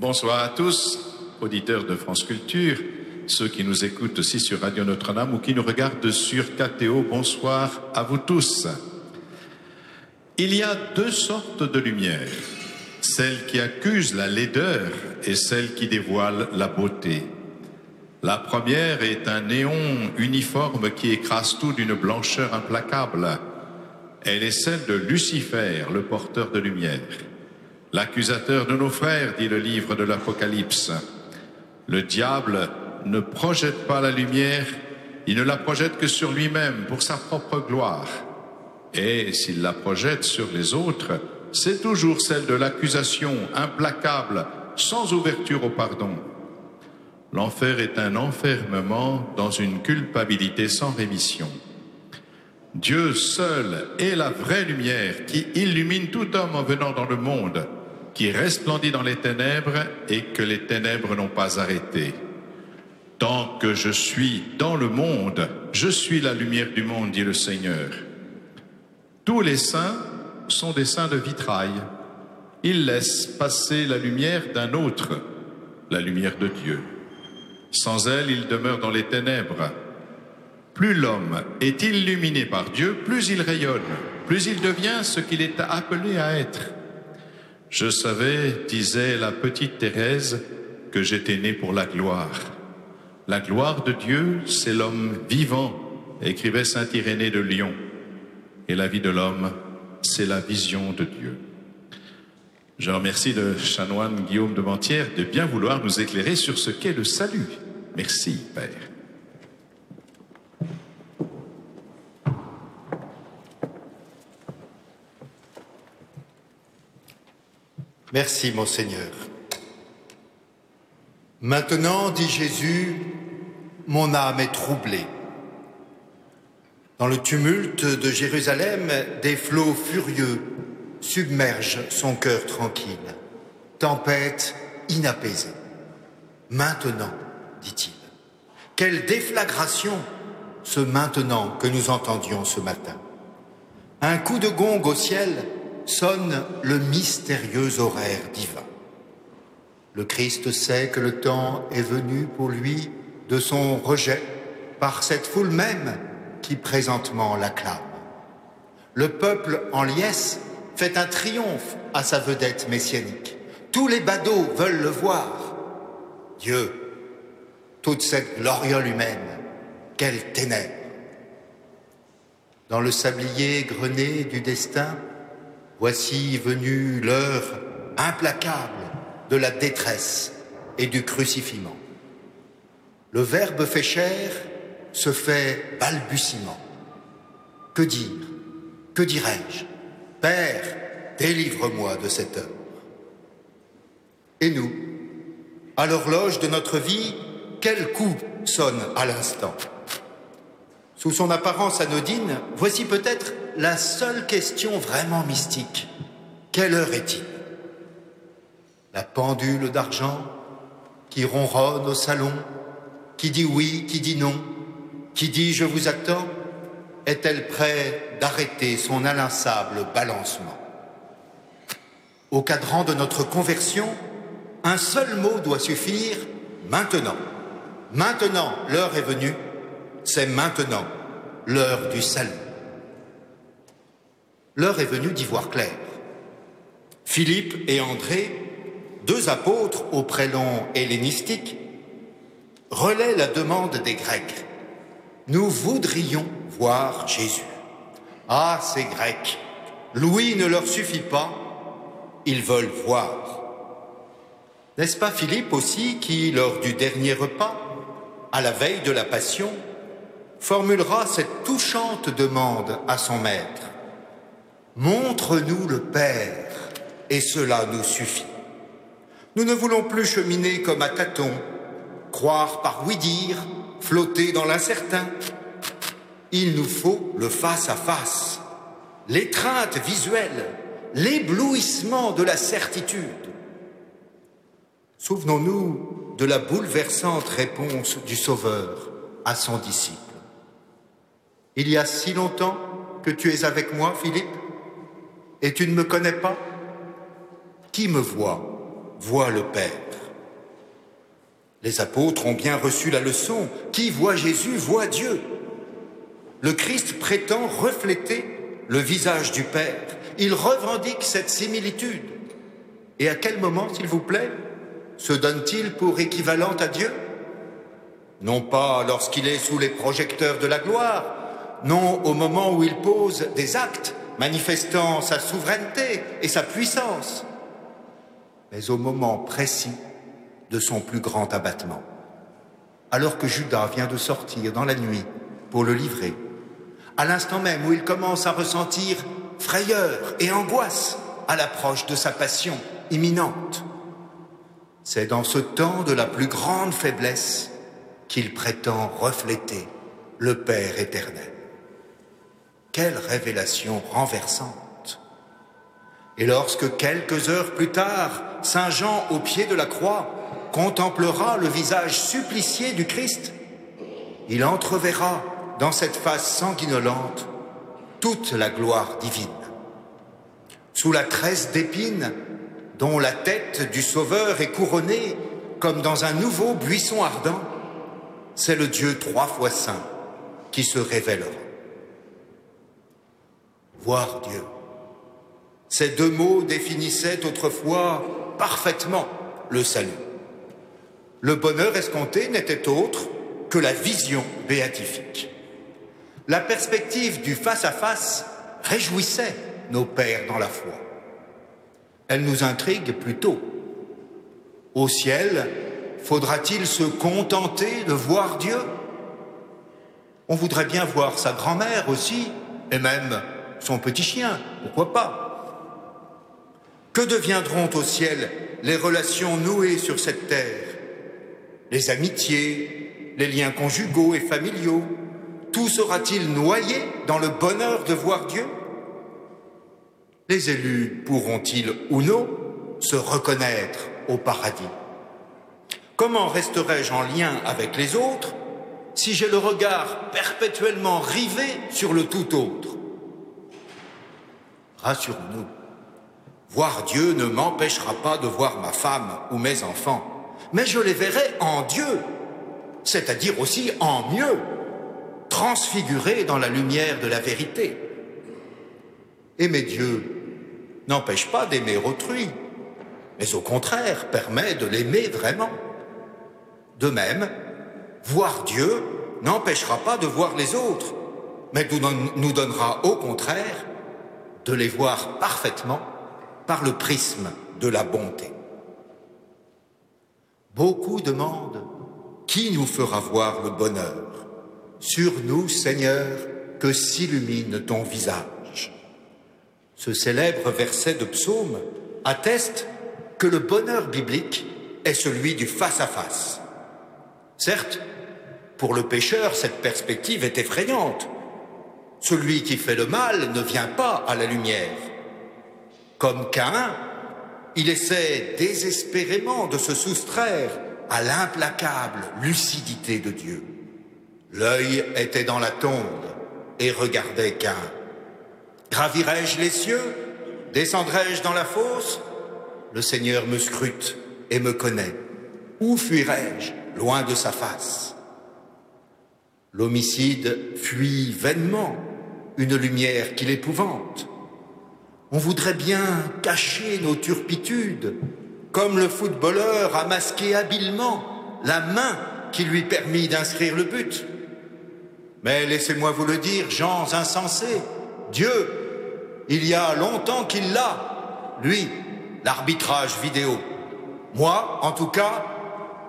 Bonsoir à tous, auditeurs de France Culture, ceux qui nous écoutent aussi sur Radio Notre-Dame ou qui nous regardent sur KTO. Bonsoir à vous tous. Il y a deux sortes de lumière, celle qui accuse la laideur et celle qui dévoile la beauté. La première est un néon uniforme qui écrase tout d'une blancheur implacable. Elle est celle de Lucifer, le porteur de lumière. L'accusateur de nos frères, dit le livre de l'Apocalypse. Le diable ne projette pas la lumière, il ne la projette que sur lui-même, pour sa propre gloire. Et s'il la projette sur les autres, c'est toujours celle de l'accusation implacable, sans ouverture au pardon. L'enfer est un enfermement dans une culpabilité sans rémission. Dieu seul est la vraie lumière qui illumine tout homme en venant dans le monde qui resplendit dans les ténèbres et que les ténèbres n'ont pas arrêté. Tant que je suis dans le monde, je suis la lumière du monde, dit le Seigneur. Tous les saints sont des saints de vitrail. Ils laissent passer la lumière d'un autre, la lumière de Dieu. Sans elle, ils demeurent dans les ténèbres. Plus l'homme est illuminé par Dieu, plus il rayonne, plus il devient ce qu'il est appelé à être. Je savais, disait la petite Thérèse, que j'étais né pour la gloire. La gloire de Dieu, c'est l'homme vivant, écrivait saint Irénée de Lyon. Et la vie de l'homme, c'est la vision de Dieu. Je remercie le chanoine Guillaume de Mentière de bien vouloir nous éclairer sur ce qu'est le salut. Merci, Père. Merci, Monseigneur. Maintenant, dit Jésus, mon âme est troublée. Dans le tumulte de Jérusalem, des flots furieux submergent son cœur tranquille. Tempête inapaisée. Maintenant, dit-il. Quelle déflagration ce maintenant que nous entendions ce matin. Un coup de gong au ciel sonne le mystérieux horaire divin. Le Christ sait que le temps est venu pour lui de son rejet par cette foule même qui présentement l'acclame. Le peuple en liesse fait un triomphe à sa vedette messianique. Tous les badauds veulent le voir. Dieu, toute cette gloriole humaine, quelle ténèbres. Dans le sablier grené du destin, Voici venue l'heure implacable de la détresse et du crucifiement. Le Verbe fait chair se fait balbutiement. Que dire Que dirais-je? Père, délivre-moi de cette heure. Et nous, à l'horloge de notre vie, quel coup sonne à l'instant? Sous son apparence anodine, voici peut-être la seule question vraiment mystique. Quelle heure est-il? La pendule d'argent qui ronronne au salon, qui dit oui, qui dit non, qui dit je vous attends, est-elle prête d'arrêter son inlassable balancement? Au cadran de notre conversion, un seul mot doit suffire, maintenant. Maintenant, l'heure est venue, c'est maintenant l'heure du salut l'heure est venue d'y voir clair. Philippe et André, deux apôtres au prénom hellénistique, relaient la demande des Grecs. Nous voudrions voir Jésus. Ah, ces Grecs, Louis ne leur suffit pas, ils veulent voir. N'est-ce pas Philippe aussi qui, lors du dernier repas, à la veille de la Passion, formulera cette touchante demande à son maître? Montre-nous le Père, et cela nous suffit. Nous ne voulons plus cheminer comme à tâtons, croire par oui-dire, flotter dans l'incertain. Il nous faut le face-à-face, l'étreinte visuelle, l'éblouissement de la certitude. Souvenons-nous de la bouleversante réponse du Sauveur à son disciple. Il y a si longtemps que tu es avec moi, Philippe? Et tu ne me connais pas? Qui me voit voit le Père. Les apôtres ont bien reçu la leçon. Qui voit Jésus voit Dieu. Le Christ prétend refléter le visage du Père. Il revendique cette similitude. Et à quel moment, s'il vous plaît, se donne-t-il pour équivalent à Dieu? Non pas lorsqu'il est sous les projecteurs de la gloire, non au moment où il pose des actes manifestant sa souveraineté et sa puissance, mais au moment précis de son plus grand abattement. Alors que Judas vient de sortir dans la nuit pour le livrer, à l'instant même où il commence à ressentir frayeur et angoisse à l'approche de sa passion imminente, c'est dans ce temps de la plus grande faiblesse qu'il prétend refléter le Père éternel. Quelle révélation renversante Et lorsque quelques heures plus tard, Saint Jean, au pied de la croix, contemplera le visage supplicié du Christ, il entreverra dans cette face sanguinolente toute la gloire divine. Sous la tresse d'épines dont la tête du Sauveur est couronnée comme dans un nouveau buisson ardent, c'est le Dieu trois fois saint qui se révélera. Dieu. Ces deux mots définissaient autrefois parfaitement le salut. Le bonheur escompté n'était autre que la vision béatifique. La perspective du face-à-face réjouissait nos pères dans la foi. Elle nous intrigue plutôt. Au ciel, faudra-t-il se contenter de voir Dieu? On voudrait bien voir sa grand-mère aussi, et même son petit chien, pourquoi pas? Que deviendront au ciel les relations nouées sur cette terre? Les amitiés, les liens conjugaux et familiaux? Tout sera-t-il noyé dans le bonheur de voir Dieu? Les élus pourront-ils ou non se reconnaître au paradis? Comment resterai-je en lien avec les autres si j'ai le regard perpétuellement rivé sur le tout autre? Rassurons-nous, Voir Dieu ne m'empêchera pas de voir ma femme ou mes enfants, mais je les verrai en Dieu, c'est-à-dire aussi en mieux, transfigurés dans la lumière de la vérité. Aimer Dieu n'empêche pas d'aimer autrui, mais au contraire permet de l'aimer vraiment. De même, voir Dieu n'empêchera pas de voir les autres, mais nous donnera au contraire de les voir parfaitement par le prisme de la bonté. Beaucoup demandent qui nous fera voir le bonheur? Sur nous, Seigneur, que s'illumine ton visage. Ce célèbre verset de psaume atteste que le bonheur biblique est celui du face-à-face. Certes, pour le pécheur, cette perspective est effrayante. Celui qui fait le mal ne vient pas à la lumière. Comme Cain, il essaie désespérément de se soustraire à l'implacable lucidité de Dieu. L'œil était dans la tombe et regardait Cain. Gravirai-je les cieux? Descendrai-je dans la fosse? Le Seigneur me scrute et me connaît. Où fuirai-je loin de sa face? L'homicide fuit vainement une lumière qui l'épouvante. On voudrait bien cacher nos turpitudes, comme le footballeur a masqué habilement la main qui lui permit d'inscrire le but. Mais laissez-moi vous le dire, gens insensés, Dieu, il y a longtemps qu'il l'a, lui, l'arbitrage vidéo. Moi, en tout cas,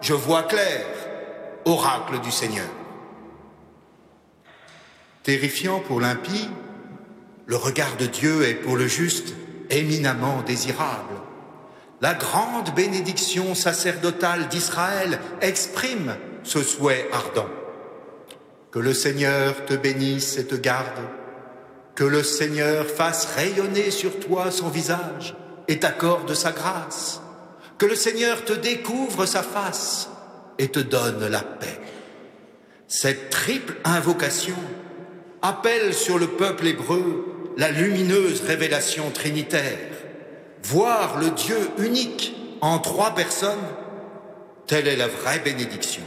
je vois clair, oracle du Seigneur. Terrifiant pour l'impie, le regard de Dieu est pour le juste éminemment désirable. La grande bénédiction sacerdotale d'Israël exprime ce souhait ardent. Que le Seigneur te bénisse et te garde, que le Seigneur fasse rayonner sur toi son visage et t'accorde sa grâce, que le Seigneur te découvre sa face et te donne la paix. Cette triple invocation appelle sur le peuple hébreu la lumineuse révélation trinitaire, voir le Dieu unique en trois personnes, telle est la vraie bénédiction.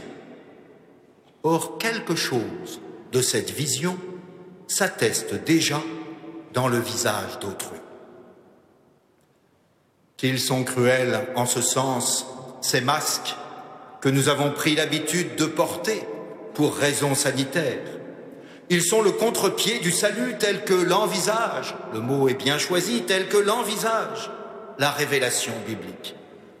Or, quelque chose de cette vision s'atteste déjà dans le visage d'autrui. Qu'ils sont cruels en ce sens, ces masques que nous avons pris l'habitude de porter pour raisons sanitaires. Ils sont le contre-pied du salut tel que l'envisage, le mot est bien choisi, tel que l'envisage la révélation biblique.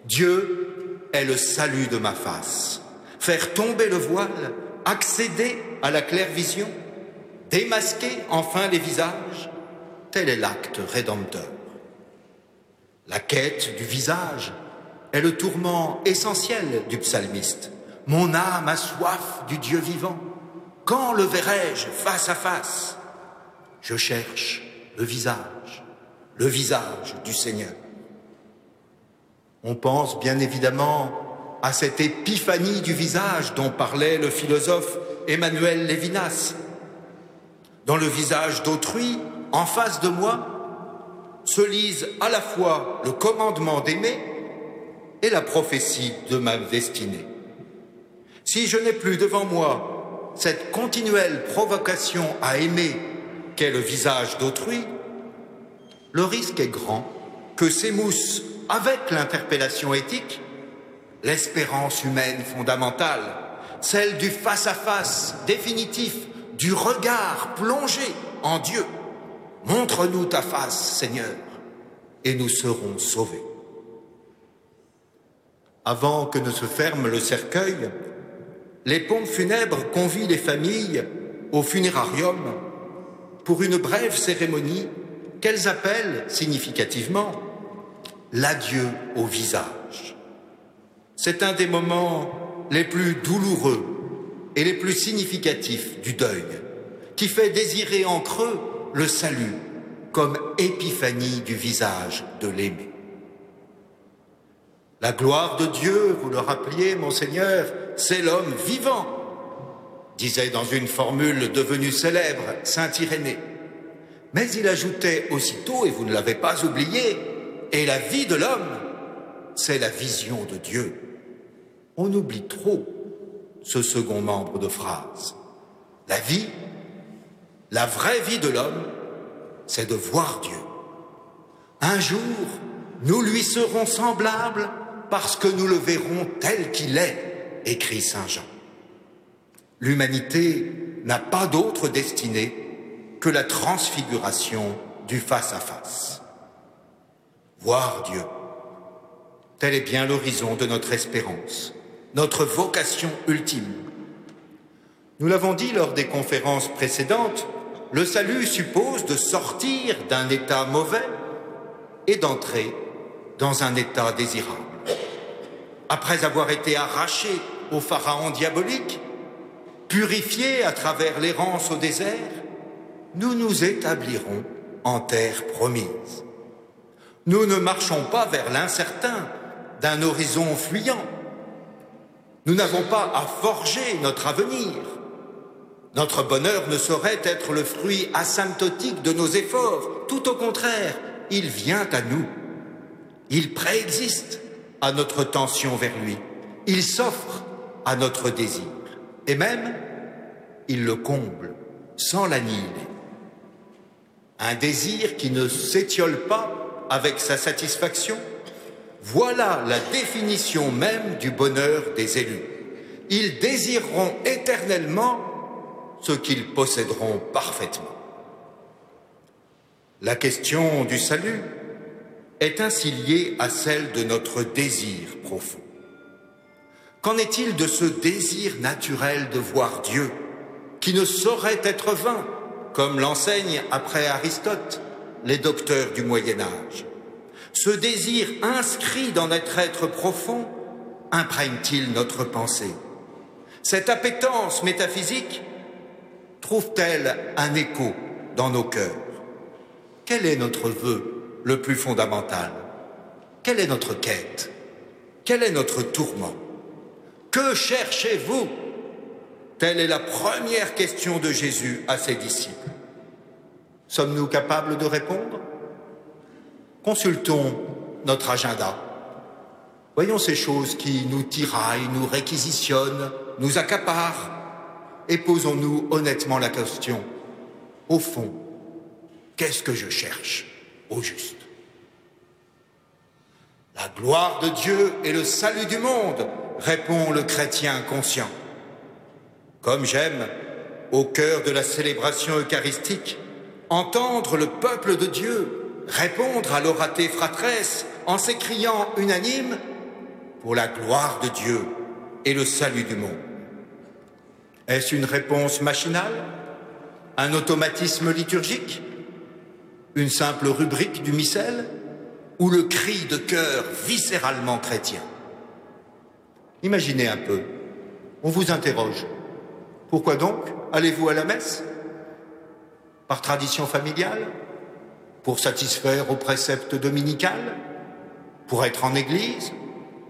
Dieu est le salut de ma face. Faire tomber le voile, accéder à la claire vision, démasquer enfin les visages, tel est l'acte rédempteur. La quête du visage est le tourment essentiel du psalmiste. Mon âme a soif du Dieu vivant. Quand le verrai-je face à face? Je cherche le visage, le visage du Seigneur. On pense bien évidemment à cette épiphanie du visage dont parlait le philosophe Emmanuel Lévinas. Dans le visage d'autrui, en face de moi, se lise à la fois le commandement d'aimer et la prophétie de ma destinée. Si je n'ai plus devant moi cette continuelle provocation à aimer qu'est le visage d'autrui, le risque est grand que s'émousse avec l'interpellation éthique l'espérance humaine fondamentale, celle du face-à-face définitif, du regard plongé en Dieu. Montre-nous ta face, Seigneur, et nous serons sauvés. Avant que ne se ferme le cercueil, les pompes funèbres convient les familles au funérarium pour une brève cérémonie qu'elles appellent significativement l'adieu au visage. C'est un des moments les plus douloureux et les plus significatifs du deuil, qui fait désirer en creux le salut comme épiphanie du visage de l'aimé. La gloire de Dieu, vous le rappeliez, monseigneur, c'est l'homme vivant, disait dans une formule devenue célèbre Saint Irénée. Mais il ajoutait aussitôt, et vous ne l'avez pas oublié, et la vie de l'homme, c'est la vision de Dieu. On oublie trop ce second membre de phrase. La vie, la vraie vie de l'homme, c'est de voir Dieu. Un jour, nous lui serons semblables parce que nous le verrons tel qu'il est, écrit Saint Jean. L'humanité n'a pas d'autre destinée que la transfiguration du face-à-face. Voir Dieu, tel est bien l'horizon de notre espérance, notre vocation ultime. Nous l'avons dit lors des conférences précédentes, le salut suppose de sortir d'un état mauvais et d'entrer dans un état désirable. Après avoir été arraché au pharaon diabolique, purifié à travers l'errance au désert, nous nous établirons en terre promise. Nous ne marchons pas vers l'incertain d'un horizon fuyant. Nous n'avons pas à forger notre avenir. Notre bonheur ne saurait être le fruit asymptotique de nos efforts. Tout au contraire, il vient à nous. Il préexiste à notre tension vers lui. Il s'offre à notre désir. Et même, il le comble sans l'annihiler. Un désir qui ne s'étiole pas avec sa satisfaction. Voilà la définition même du bonheur des élus. Ils désireront éternellement ce qu'ils posséderont parfaitement. La question du salut est ainsi liée à celle de notre désir profond. Qu'en est-il de ce désir naturel de voir Dieu, qui ne saurait être vain, comme l'enseignent après Aristote les docteurs du Moyen Âge? Ce désir inscrit dans notre être profond imprègne-t-il notre pensée? Cette appétence métaphysique trouve-t-elle un écho dans nos cœurs? Quel est notre vœu le plus fondamental? Quelle est notre quête? Quel est notre tourment? Que cherchez-vous? Telle est la première question de Jésus à ses disciples. Sommes-nous capables de répondre? Consultons notre agenda. Voyons ces choses qui nous tiraillent, nous réquisitionnent, nous accaparent, et posons-nous honnêtement la question. Au fond, qu'est-ce que je cherche au juste? La gloire de Dieu et le salut du monde, répond le chrétien conscient. Comme j'aime, au cœur de la célébration eucharistique, entendre le peuple de Dieu répondre à l'oraté fratresse en s'écriant unanime pour la gloire de Dieu et le salut du monde. Est-ce une réponse machinale? Un automatisme liturgique? Une simple rubrique du missel? Ou le cri de cœur viscéralement chrétien? Imaginez un peu, on vous interroge. Pourquoi donc allez-vous à la messe? Par tradition familiale? Pour satisfaire au précepte dominical? Pour être en église?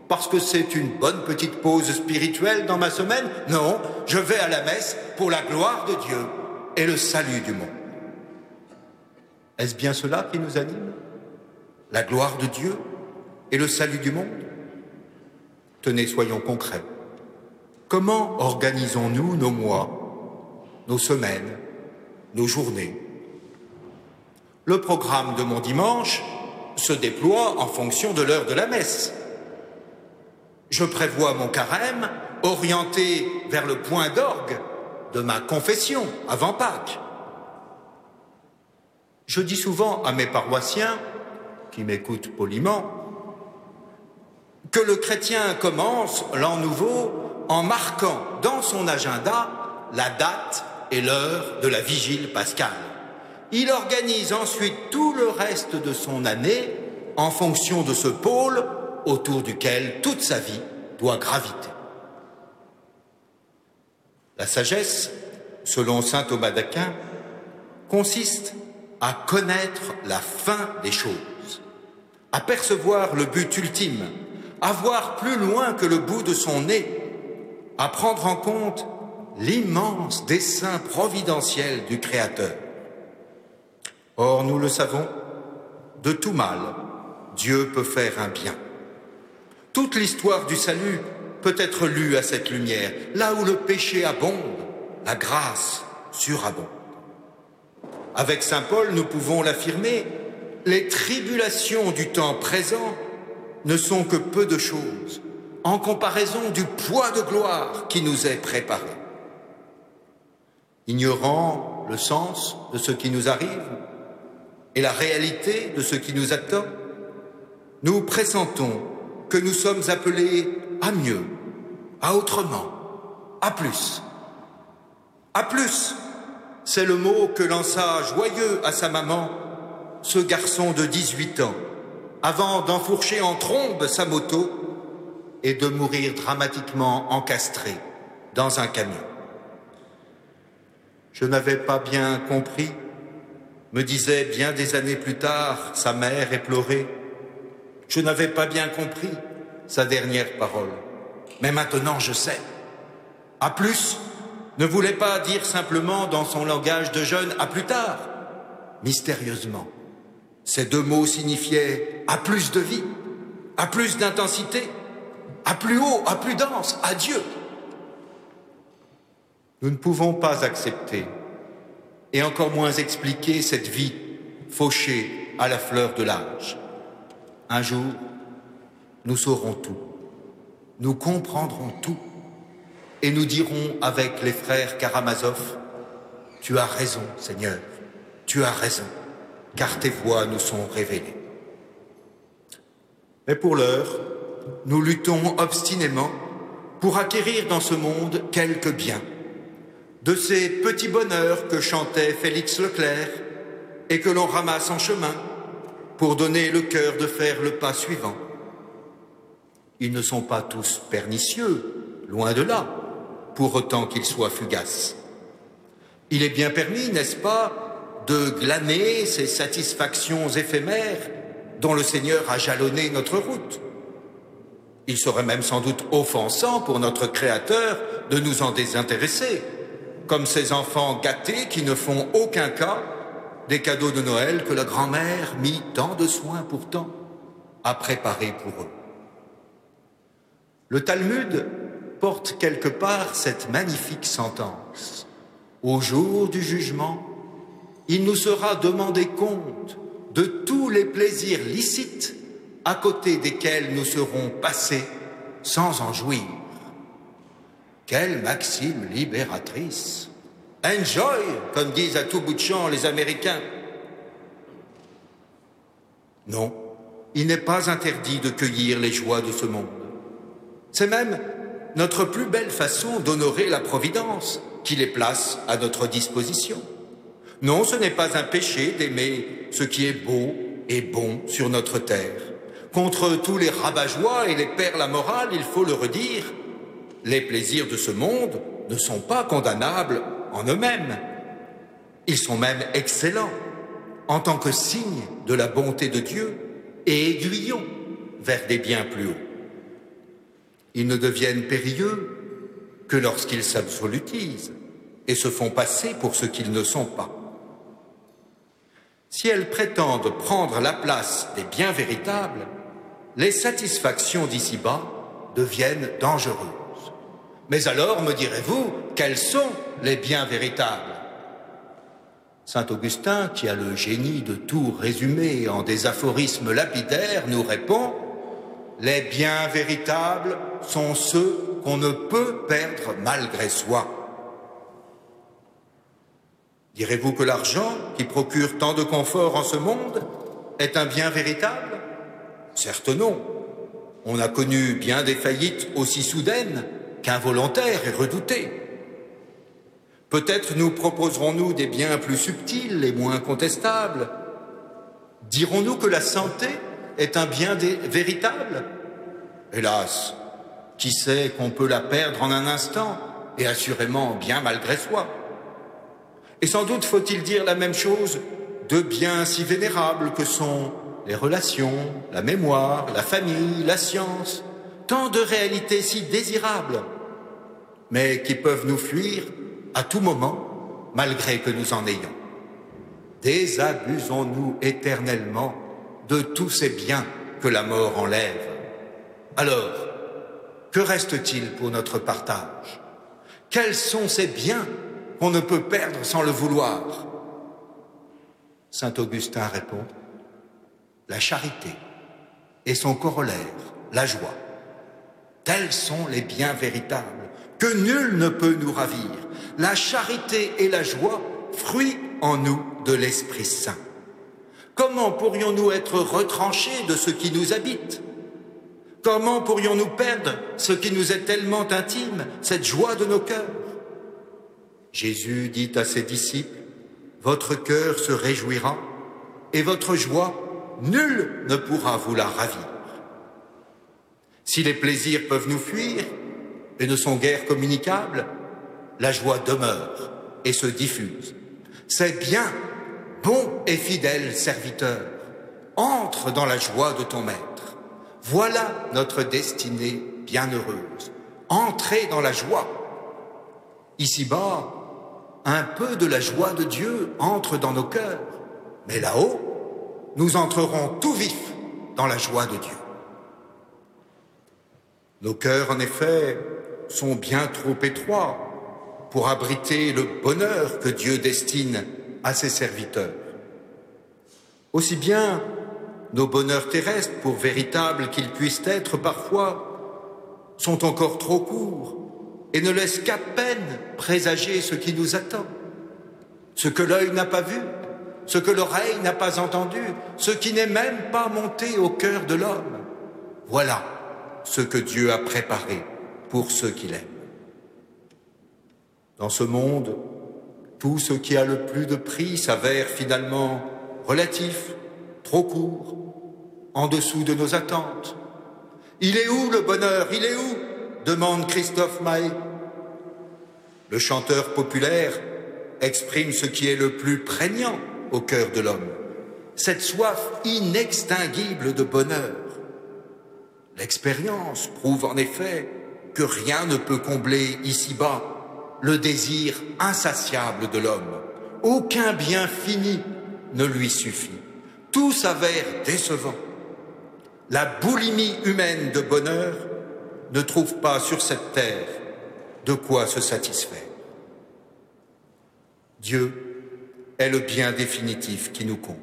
Parce que c'est une bonne petite pause spirituelle dans ma semaine? Non, je vais à la messe pour la gloire de Dieu et le salut du monde. Est-ce bien cela qui nous anime? La gloire de Dieu et le salut du monde? Tenez, soyons concrets. Comment organisons-nous nos mois, nos semaines, nos journées? Le programme de mon dimanche se déploie en fonction de l'heure de la messe. Je prévois mon carême orienté vers le point d'orgue de ma confession avant Pâques. Je dis souvent à mes paroissiens, qui m'écoutent poliment, que le chrétien commence l'an nouveau en marquant dans son agenda la date et l'heure de la vigile pascale. Il organise ensuite tout le reste de son année en fonction de ce pôle autour duquel toute sa vie doit graviter. La sagesse, selon saint Thomas d'Aquin, consiste à connaître la fin des choses, à percevoir le but ultime, à plus loin que le bout de son nez à prendre en compte l'immense dessein providentiel du Créateur. Or, nous le savons, de tout mal, Dieu peut faire un bien. Toute l'histoire du salut peut être lue à cette lumière. Là où le péché abonde, la grâce surabonde. Avec Saint Paul, nous pouvons l'affirmer, les tribulations du temps présent ne sont que peu de choses en comparaison du poids de gloire qui nous est préparé. Ignorant le sens de ce qui nous arrive et la réalité de ce qui nous attend, nous pressentons que nous sommes appelés à mieux, à autrement, à plus. À plus, c'est le mot que lança joyeux à sa maman ce garçon de 18 ans, avant d'enfourcher en trombe sa moto et de mourir dramatiquement encastré dans un camion. Je n'avais pas bien compris, me disait bien des années plus tard sa mère éplorée. Je n'avais pas bien compris sa dernière parole. Mais maintenant je sais. À plus ne voulait pas dire simplement dans son langage de jeune à plus tard. Mystérieusement, ces deux mots signifiaient à plus de vie, à plus d'intensité, à plus haut, à plus dense, à Dieu. Nous ne pouvons pas accepter, et encore moins expliquer cette vie fauchée à la fleur de l'âge. Un jour, nous saurons tout, nous comprendrons tout, et nous dirons avec les frères Karamazov, Tu as raison, Seigneur, tu as raison, car tes voix nous sont révélées. Mais pour l'heure, nous luttons obstinément pour acquérir dans ce monde quelques biens, de ces petits bonheurs que chantait Félix Leclerc et que l'on ramasse en chemin pour donner le cœur de faire le pas suivant. Ils ne sont pas tous pernicieux, loin de là, pour autant qu'ils soient fugaces. Il est bien permis, n'est-ce pas, de glaner ces satisfactions éphémères dont le Seigneur a jalonné notre route. Il serait même sans doute offensant pour notre Créateur de nous en désintéresser, comme ces enfants gâtés qui ne font aucun cas des cadeaux de Noël que la grand-mère mit tant de soin pourtant à préparer pour eux. Le Talmud porte quelque part cette magnifique sentence. Au jour du jugement, il nous sera demandé compte de tous les plaisirs licites à côté desquels nous serons passés sans en jouir. Quelle maxime libératrice Enjoy, comme disent à tout bout de champ les Américains. Non, il n'est pas interdit de cueillir les joies de ce monde. C'est même notre plus belle façon d'honorer la Providence qui les place à notre disposition. Non, ce n'est pas un péché d'aimer ce qui est beau et bon sur notre terre. Contre tous les rabat-joie et les perles à morale, il faut le redire, les plaisirs de ce monde ne sont pas condamnables en eux-mêmes. Ils sont même excellents en tant que signe de la bonté de Dieu et aiguillons vers des biens plus hauts. Ils ne deviennent périlleux que lorsqu'ils s'absolutisent et se font passer pour ce qu'ils ne sont pas. Si elles prétendent prendre la place des biens véritables, les satisfactions d'ici-bas deviennent dangereuses. Mais alors, me direz-vous, quels sont les biens véritables? Saint Augustin, qui a le génie de tout résumer en des aphorismes lapidaires, nous répond Les biens véritables sont ceux qu'on ne peut perdre malgré soi. Direz-vous que l'argent, qui procure tant de confort en ce monde, est un bien véritable? Certes non. On a connu bien des faillites aussi soudaines qu'involontaires et redoutées. Peut-être nous proposerons-nous des biens plus subtils et moins contestables. Dirons-nous que la santé est un bien véritable? Hélas, qui sait qu'on peut la perdre en un instant, et assurément bien malgré soi? Et sans doute faut-il dire la même chose de biens si vénérables que sont les relations, la mémoire, la famille, la science, tant de réalités si désirables, mais qui peuvent nous fuir à tout moment, malgré que nous en ayons. Désabusons-nous éternellement de tous ces biens que la mort enlève. Alors, que reste-t-il pour notre partage? Quels sont ces biens ne peut perdre sans le vouloir Saint Augustin répond, la charité et son corollaire, la joie. Tels sont les biens véritables que nul ne peut nous ravir. La charité et la joie, fruits en nous de l'Esprit Saint. Comment pourrions-nous être retranchés de ce qui nous habite? Comment pourrions-nous perdre ce qui nous est tellement intime, cette joie de nos cœurs? Jésus dit à ses disciples, Votre cœur se réjouira et votre joie, nul ne pourra vous la ravir. Si les plaisirs peuvent nous fuir, et ne sont guère communicables, la joie demeure et se diffuse. C'est bien, bon et fidèle serviteur, entre dans la joie de ton maître. Voilà notre destinée bienheureuse. Entrez dans la joie. Ici-bas, un peu de la joie de Dieu entre dans nos cœurs, mais là-haut, nous entrerons tout vifs dans la joie de Dieu. Nos cœurs, en effet, sont bien trop étroits pour abriter le bonheur que Dieu destine à ses serviteurs. Aussi bien nos bonheurs terrestres, pour véritables qu'ils puissent être parfois, sont encore trop courts et ne laissent qu'à peine présager ce qui nous attend, ce que l'œil n'a pas vu, ce que l'oreille n'a pas entendu, ce qui n'est même pas monté au cœur de l'homme. Voilà ce que Dieu a préparé pour ceux qu'il aime. Dans ce monde, tout ce qui a le plus de prix s'avère finalement relatif, trop court, en dessous de nos attentes. Il est où le bonheur? Il est où? Demande Christophe Maé. Le chanteur populaire exprime ce qui est le plus prégnant au cœur de l'homme, cette soif inextinguible de bonheur. L'expérience prouve en effet que rien ne peut combler ici-bas le désir insatiable de l'homme. Aucun bien fini ne lui suffit. Tout s'avère décevant. La boulimie humaine de bonheur ne trouve pas sur cette terre de quoi se satisfaire. Dieu est le bien définitif qui nous comble.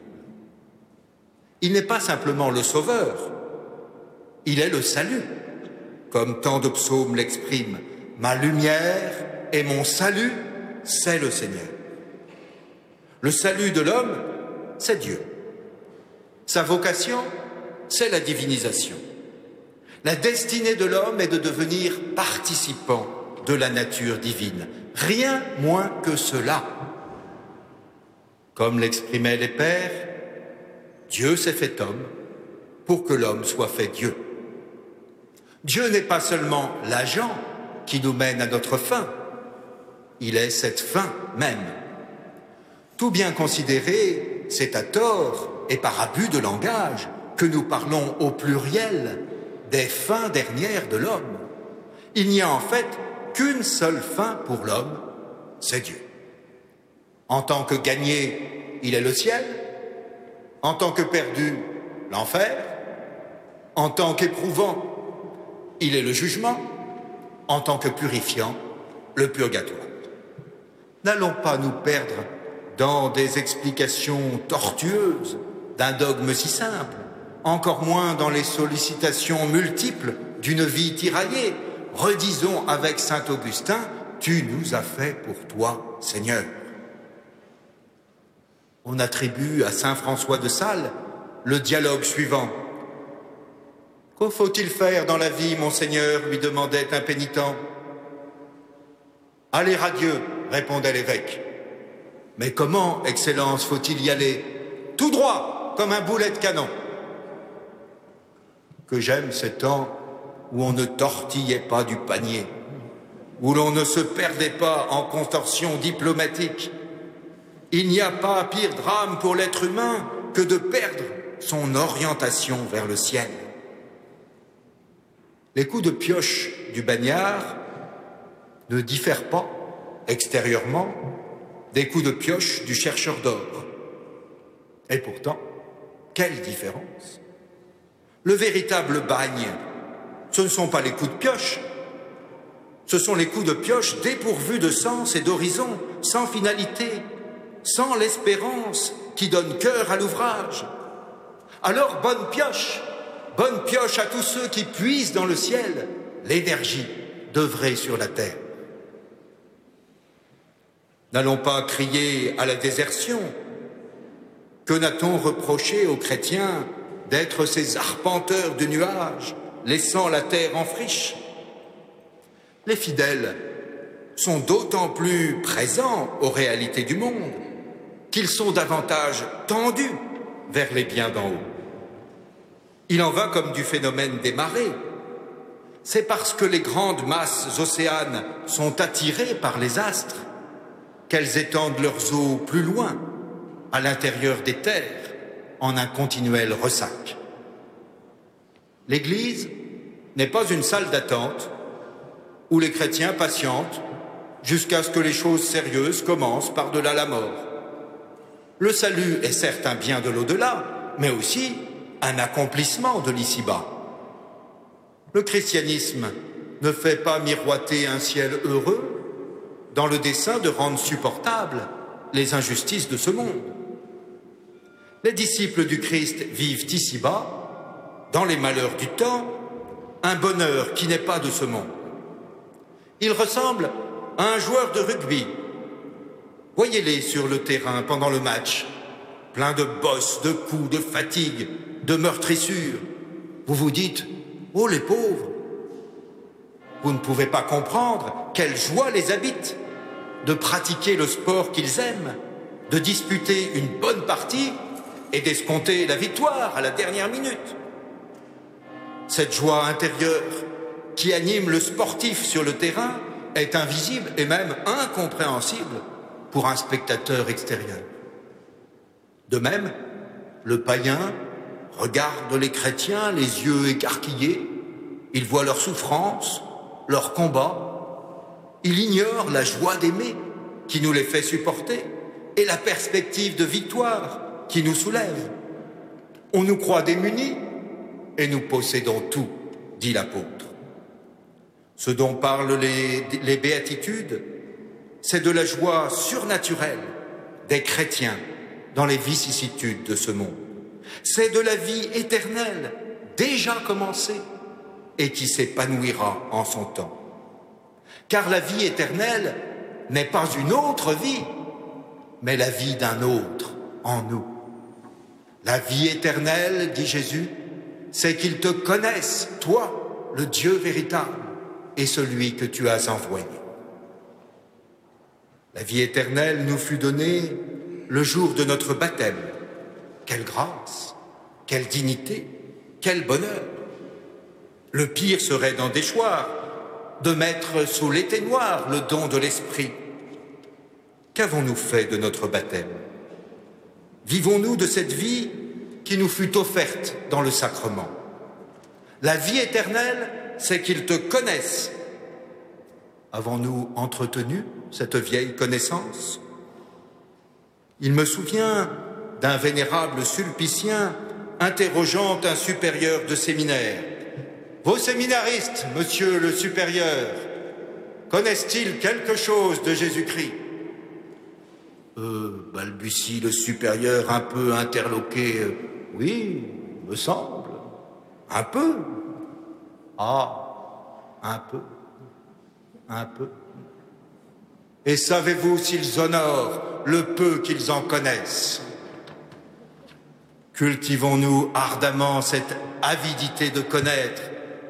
Il n'est pas simplement le sauveur, il est le salut, comme tant de psaumes l'expriment. Ma lumière et mon salut, c'est le Seigneur. Le salut de l'homme, c'est Dieu. Sa vocation, c'est la divinisation. La destinée de l'homme est de devenir participant de la nature divine. Rien moins que cela. Comme l'exprimaient les pères, Dieu s'est fait homme pour que l'homme soit fait Dieu. Dieu n'est pas seulement l'agent qui nous mène à notre fin, il est cette fin même. Tout bien considéré, c'est à tort et par abus de langage que nous parlons au pluriel des fins dernières de l'homme. Il n'y a en fait qu'une seule fin pour l'homme, c'est Dieu. En tant que gagné, il est le ciel. En tant que perdu, l'enfer. En tant qu'éprouvant, il est le jugement. En tant que purifiant, le purgatoire. N'allons pas nous perdre dans des explications tortueuses d'un dogme si simple, encore moins dans les sollicitations multiples d'une vie tiraillée. Redisons avec saint Augustin, tu nous as fait pour toi, Seigneur. On attribue à saint François de Sales le dialogue suivant. Que faut-il faire dans la vie, monseigneur lui demandait un pénitent. Aller à Dieu, répondait l'évêque. Mais comment, Excellence, faut-il y aller? Tout droit, comme un boulet de canon. Que j'aime ces temps où on ne tortillait pas du panier, où l'on ne se perdait pas en contorsions diplomatiques. Il n'y a pas pire drame pour l'être humain que de perdre son orientation vers le ciel. Les coups de pioche du bagnard ne diffèrent pas, extérieurement, des coups de pioche du chercheur d'or. Et pourtant, quelle différence Le véritable bagne, ce ne sont pas les coups de pioche, ce sont les coups de pioche dépourvus de sens et d'horizon, sans finalité, sans l'espérance qui donne cœur à l'ouvrage. Alors bonne pioche, bonne pioche à tous ceux qui puisent dans le ciel l'énergie d'œuvrer sur la terre. N'allons pas crier à la désertion, que n'a-t-on reproché aux chrétiens d'être ces arpenteurs de nuages, laissant la terre en friche Les fidèles sont d'autant plus présents aux réalités du monde qu'ils sont davantage tendus vers les biens d'en haut. Il en va comme du phénomène des marées. C'est parce que les grandes masses océanes sont attirées par les astres qu'elles étendent leurs eaux plus loin à l'intérieur des terres en un continuel ressac. L'Église n'est pas une salle d'attente où les chrétiens patientent jusqu'à ce que les choses sérieuses commencent par-delà la mort. Le salut est certes un bien de l'au-delà, mais aussi un accomplissement de l'ici-bas. Le christianisme ne fait pas miroiter un ciel heureux dans le dessein de rendre supportables les injustices de ce monde. Les disciples du Christ vivent ici-bas, dans les malheurs du temps, un bonheur qui n'est pas de ce monde. Ils ressemblent à un joueur de rugby. Voyez-les sur le terrain pendant le match, plein de bosses, de coups, de fatigue, de meurtrissures. Vous vous dites, oh les pauvres, vous ne pouvez pas comprendre quelle joie les habite de pratiquer le sport qu'ils aiment, de disputer une bonne partie et d'escompter la victoire à la dernière minute. Cette joie intérieure qui anime le sportif sur le terrain est invisible et même incompréhensible pour un spectateur extérieur. De même, le païen regarde les chrétiens les yeux écarquillés, il voit leur souffrance, leur combat, il ignore la joie d'aimer qui nous les fait supporter et la perspective de victoire qui nous soulève. On nous croit démunis et nous possédons tout, dit l'apôtre. Ce dont parlent les, béatitudes, c'est de la joie surnaturelle des chrétiens dans les vicissitudes de ce monde. C'est de la vie éternelle déjà commencée et qui s'épanouira en son temps. Car la vie éternelle n'est pas une autre vie, mais la vie d'un autre en nous. La vie éternelle, dit Jésus, c'est qu'ils te connaissent, toi, le Dieu véritable, et celui que tu as envoyé. La vie éternelle nous fut donnée le jour de notre baptême. Quelle grâce, quelle dignité, quel bonheur. Le pire serait d'en déchoir, de mettre sous l'éteignoir le don de l'Esprit. Qu'avons-nous fait de notre baptême? Vivons-nous de cette vie qui nous fut offerte dans le sacrement? La vie éternelle, c'est qu'ils te connaissent. Avons-nous entretenu cette vieille connaissance? Il me souvient d'un vénérable sulpicien interrogeant un supérieur de séminaire. Vos séminaristes, monsieur le supérieur, connaissent-ils quelque chose de Jésus-Christ? Euh, balbutie le supérieur un peu interloqué. Oui, me semble. Un peu. Ah, un peu. Un peu. Et savez-vous s'ils honorent le peu qu'ils en connaissent? Cultivons-nous ardemment cette avidité de connaître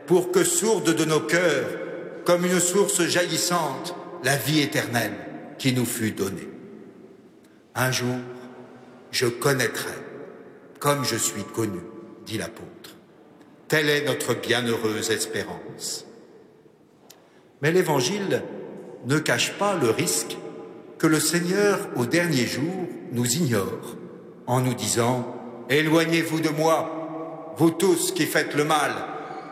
pour que sourde de nos cœurs, comme une source jaillissante, la vie éternelle qui nous fut donnée. Un jour, je connaîtrai comme je suis connu, dit l'apôtre. Telle est notre bienheureuse espérance. Mais l'Évangile ne cache pas le risque que le Seigneur, au dernier jour, nous ignore en nous disant Éloignez-vous de moi, vous tous qui faites le mal,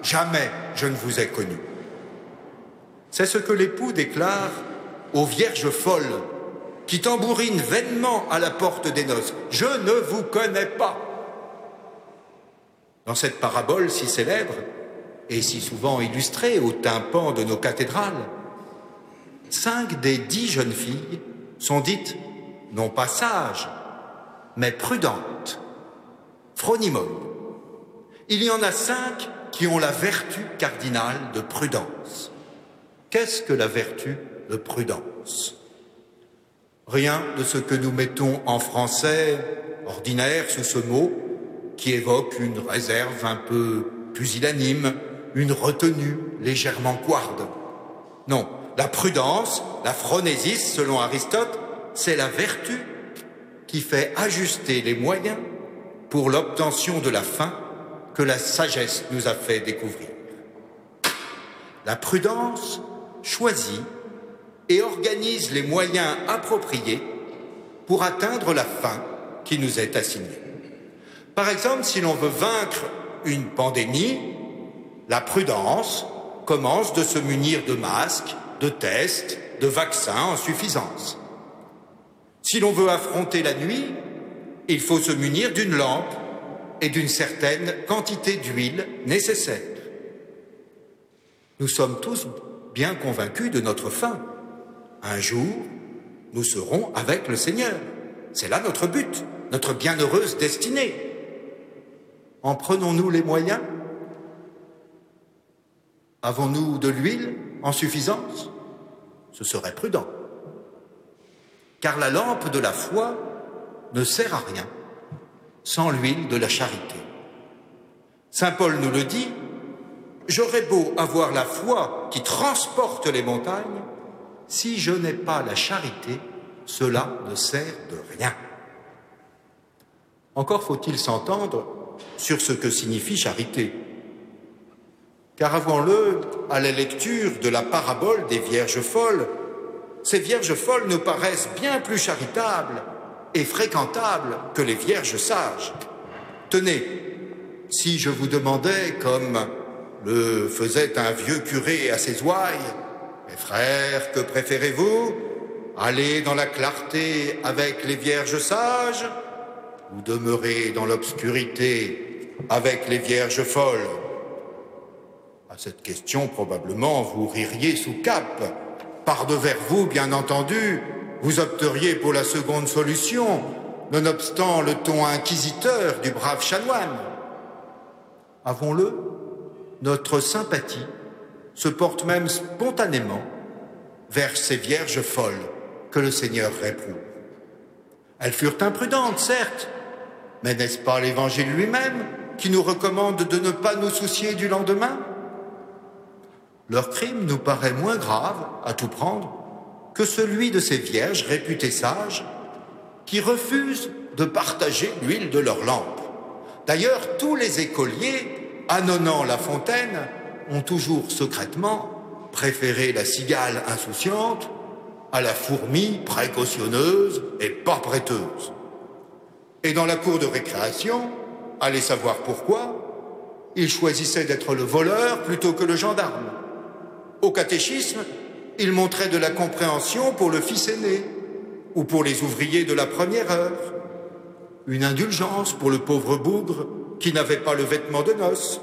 jamais je ne vous ai connu. C'est ce que l'époux déclare aux vierges folles qui tambourinent vainement à la porte des noces. Je ne vous connais pas. Dans cette parabole si célèbre et si souvent illustrée au tympan de nos cathédrales, cinq des dix jeunes filles sont dites non pas sages, mais prudentes, phronimones. Il y en a cinq qui ont la vertu cardinale de prudence. Qu'est-ce que la vertu de prudence? Rien de ce que nous mettons en français ordinaire sous ce mot, qui évoque une réserve un peu pusillanime, une retenue légèrement couarde. Non, la prudence, la phronésis, selon Aristote, c'est la vertu qui fait ajuster les moyens pour l'obtention de la fin que la sagesse nous a fait découvrir. La prudence choisit et organise les moyens appropriés pour atteindre la fin qui nous est assignée. Par exemple, si l'on veut vaincre une pandémie, la prudence commence de se munir de masques, de tests, de vaccins en suffisance. Si l'on veut affronter la nuit, il faut se munir d'une lampe et d'une certaine quantité d'huile nécessaire. Nous sommes tous bien convaincus de notre fin. Un jour, nous serons avec le Seigneur. C'est là notre but, notre bienheureuse destinée. En prenons-nous les moyens? Avons-nous de l'huile en suffisance? Ce serait prudent. Car la lampe de la foi ne sert à rien sans l'huile de la charité. Saint Paul nous le dit, j'aurais beau avoir la foi qui transporte les montagnes, si je n'ai pas la charité, cela ne sert de rien. Encore faut-il s'entendre sur ce que signifie charité. Car avouons-le, à la lecture de la parabole des vierges folles, ces vierges folles nous paraissent bien plus charitables et fréquentables que les vierges sages. Tenez, si je vous demandais, comme le faisait un vieux curé à ses ouailles, frères, que préférez-vous? Aller dans la clarté avec les vierges sages ou demeurer dans l'obscurité avec les vierges folles? À cette question, probablement, vous ririez sous cap. Par devers vous, bien entendu, vous opteriez pour la seconde solution, nonobstant le ton inquisiteur du brave chanoine. Avons-le, notre sympathie se porte même spontanément vers ces vierges folles que le Seigneur réprouve. Elles furent imprudentes, certes, mais n'est-ce pas l'Évangile lui-même qui nous recommande de ne pas nous soucier du lendemain? Leur crime nous paraît moins grave, à tout prendre, que celui de ces vierges réputées sages qui refusent de partager l'huile de leur lampe. D'ailleurs, tous les écoliers, annonnant la fontaine, ont toujours secrètement préféré la cigale insouciante à la fourmi précautionneuse et pas prêteuse. Et dans la cour de récréation, allez savoir pourquoi, ils choisissaient d'être le voleur plutôt que le gendarme. Au catéchisme, ils montraient de la compréhension pour le fils aîné ou pour les ouvriers de la première heure, une indulgence pour le pauvre bougre qui n'avait pas le vêtement de noces,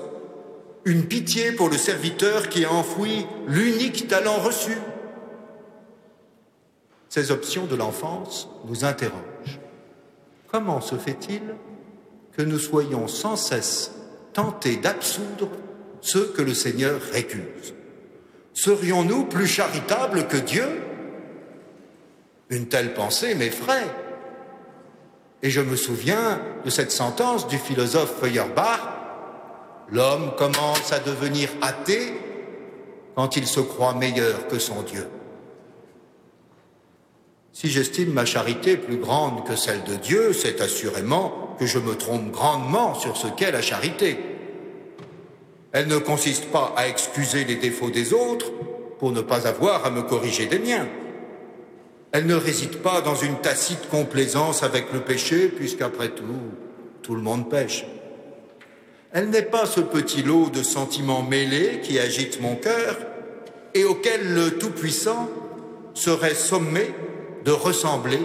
une pitié pour le serviteur qui a enfoui l'unique talent reçu. Ces options de l'enfance nous interrogent. Comment se fait-il que nous soyons sans cesse tentés d'absoudre ceux que le Seigneur récuse? Serions-nous plus charitables que Dieu? Une telle pensée m'effraie. Et je me souviens de cette sentence du philosophe Feuerbach L'homme commence à devenir athée quand il se croit meilleur que son Dieu. Si j'estime ma charité plus grande que celle de Dieu, c'est assurément que je me trompe grandement sur ce qu'est la charité. Elle ne consiste pas à excuser les défauts des autres pour ne pas avoir à me corriger des miens. Elle ne réside pas dans une tacite complaisance avec le péché, puisqu'après tout, tout le monde pêche. Elle n'est pas ce petit lot de sentiments mêlés qui agite mon cœur et auquel le Tout-Puissant serait sommé de ressembler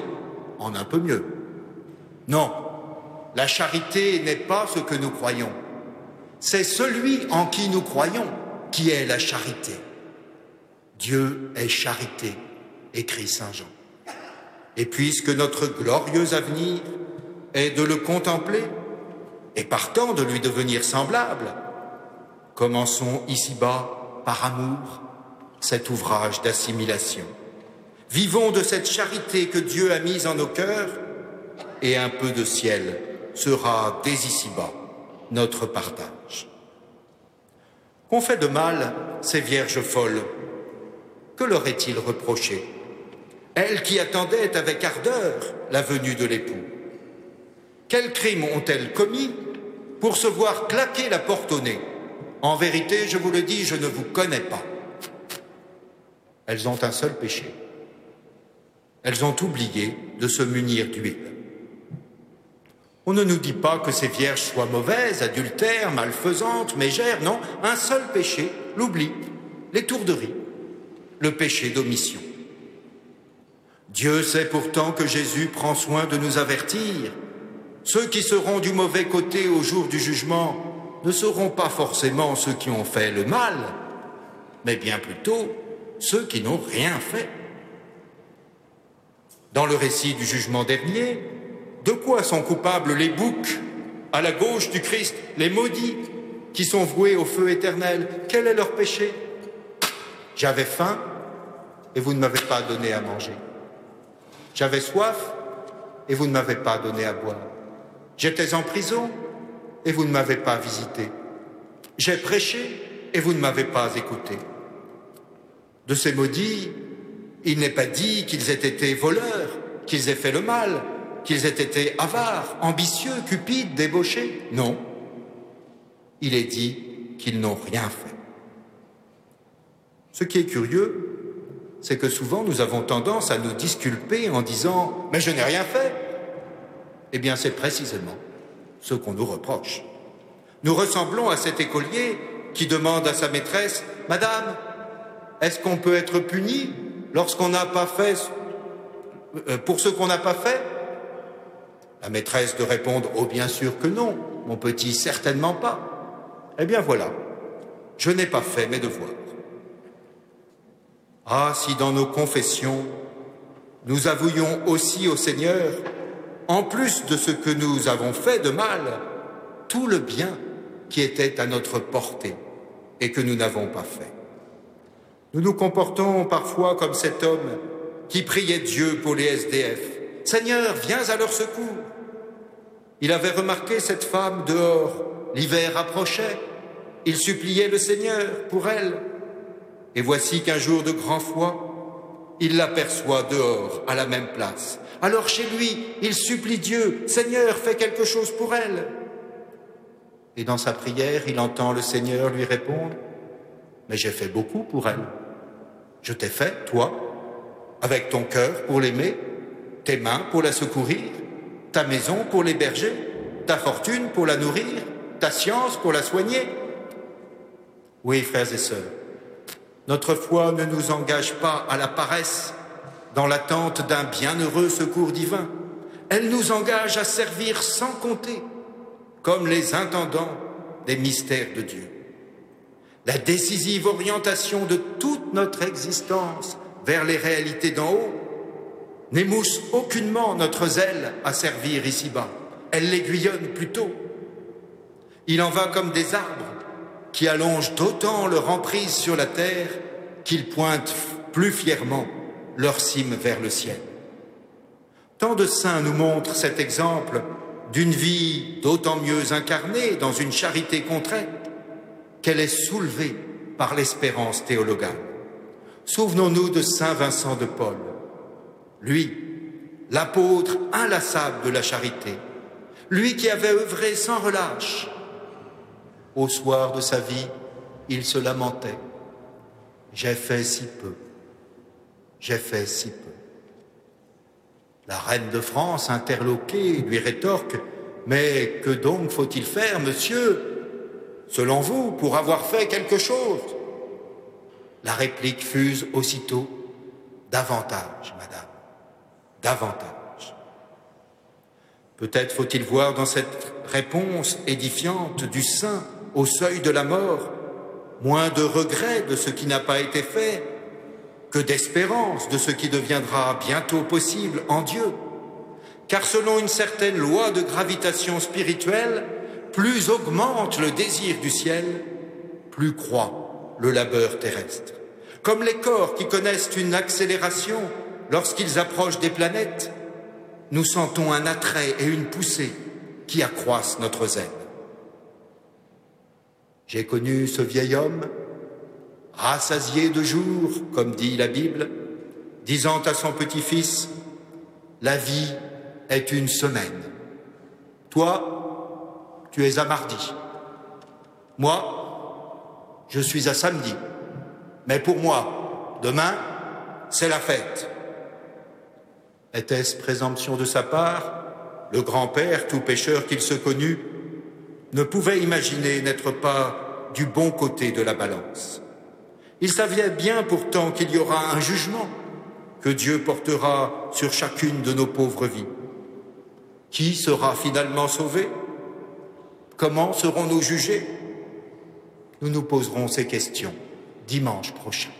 en un peu mieux. Non, la charité n'est pas ce que nous croyons. C'est celui en qui nous croyons qui est la charité. Dieu est charité, écrit Saint Jean. Et puisque notre glorieux avenir est de le contempler, et partant de lui devenir semblable, commençons ici-bas par amour cet ouvrage d'assimilation. Vivons de cette charité que Dieu a mise en nos cœurs et un peu de ciel sera dès ici-bas notre partage. Qu'ont fait de mal ces vierges folles Que leur est-il reproché? Elles qui attendaient avec ardeur la venue de l'époux quels crimes ont-elles commis pour se voir claquer la porte au nez En vérité, je vous le dis, je ne vous connais pas. Elles ont un seul péché. Elles ont oublié de se munir d'huile. On ne nous dit pas que ces vierges soient mauvaises, adultères, malfaisantes, mégères, non, un seul péché, l'oubli, l'étourderie, le péché d'omission. Dieu sait pourtant que Jésus prend soin de nous avertir ceux qui seront du mauvais côté au jour du jugement ne seront pas forcément ceux qui ont fait le mal, mais bien plutôt ceux qui n'ont rien fait. Dans le récit du jugement dernier, de quoi sont coupables les boucs à la gauche du Christ, les maudits qui sont voués au feu éternel? Quel est leur péché? J'avais faim et vous ne m'avez pas donné à manger. J'avais soif et vous ne m'avez pas donné à boire. J'étais en prison et vous ne m'avez pas visité. J'ai prêché et vous ne m'avez pas écouté. De ces maudits, il n'est pas dit qu'ils aient été voleurs, qu'ils aient fait le mal, qu'ils aient été avares, ambitieux, cupides, débauchés. Non. Il est dit qu'ils n'ont rien fait. Ce qui est curieux, c'est que souvent nous avons tendance à nous disculper en disant ⁇ Mais je n'ai rien fait !⁇ eh bien, c'est précisément ce qu'on nous reproche. Nous ressemblons à cet écolier qui demande à sa maîtresse Madame, est-ce qu'on peut être puni lorsqu'on n'a pas fait euh, pour ce qu'on n'a pas fait? La maîtresse de répondre Oh, bien sûr que non, mon petit, certainement pas. Eh bien voilà, je n'ai pas fait mes devoirs. Ah, si dans nos confessions, nous avouions aussi au Seigneur, en plus de ce que nous avons fait de mal, tout le bien qui était à notre portée et que nous n'avons pas fait. Nous nous comportons parfois comme cet homme qui priait Dieu pour les SDF. Seigneur, viens à leur secours. Il avait remarqué cette femme dehors. L'hiver approchait. Il suppliait le Seigneur pour elle. Et voici qu'un jour de grand froid, il l'aperçoit dehors, à la même place. Alors chez lui, il supplie Dieu, Seigneur, fais quelque chose pour elle. Et dans sa prière, il entend le Seigneur lui répondre, Mais j'ai fait beaucoup pour elle. Je t'ai fait, toi, avec ton cœur pour l'aimer, tes mains pour la secourir, ta maison pour l'héberger, ta fortune pour la nourrir, ta science pour la soigner. Oui, frères et sœurs, notre foi ne nous engage pas à la paresse dans l'attente d'un bienheureux secours divin. Elle nous engage à servir sans compter, comme les intendants des mystères de Dieu. La décisive orientation de toute notre existence vers les réalités d'en haut n'émousse aucunement notre zèle à servir ici-bas. Elle l'aiguillonne plutôt. Il en va comme des arbres qui allongent d'autant leur emprise sur la terre qu'ils pointent plus fièrement leur cime vers le ciel. Tant de saints nous montrent cet exemple d'une vie d'autant mieux incarnée dans une charité contrainte qu'elle est soulevée par l'espérance théologale. Souvenons-nous de Saint Vincent de Paul, lui, l'apôtre inlassable de la charité, lui qui avait œuvré sans relâche. Au soir de sa vie, il se lamentait. J'ai fait si peu, j'ai fait si peu. La reine de France, interloquée, lui rétorque Mais que donc faut-il faire, monsieur, selon vous, pour avoir fait quelque chose? La réplique fuse aussitôt Davantage, madame, davantage. Peut-être faut-il voir dans cette réponse édifiante du saint au seuil de la mort moins de regret de ce qui n'a pas été fait que d'espérance de ce qui deviendra bientôt possible en Dieu. Car selon une certaine loi de gravitation spirituelle, plus augmente le désir du ciel, plus croît le labeur terrestre. Comme les corps qui connaissent une accélération lorsqu'ils approchent des planètes, nous sentons un attrait et une poussée qui accroissent notre zèle. J'ai connu ce vieil homme rassasié de jour, comme dit la Bible, disant à son petit-fils, La vie est une semaine. Toi, tu es à mardi. Moi, je suis à samedi. Mais pour moi, demain, c'est la fête. Était-ce présomption de sa part Le grand-père, tout pécheur qu'il se connut, ne pouvait imaginer n'être pas du bon côté de la balance. Il savait bien pourtant qu'il y aura un jugement que Dieu portera sur chacune de nos pauvres vies. Qui sera finalement sauvé? Comment serons-nous jugés? Nous nous poserons ces questions dimanche prochain.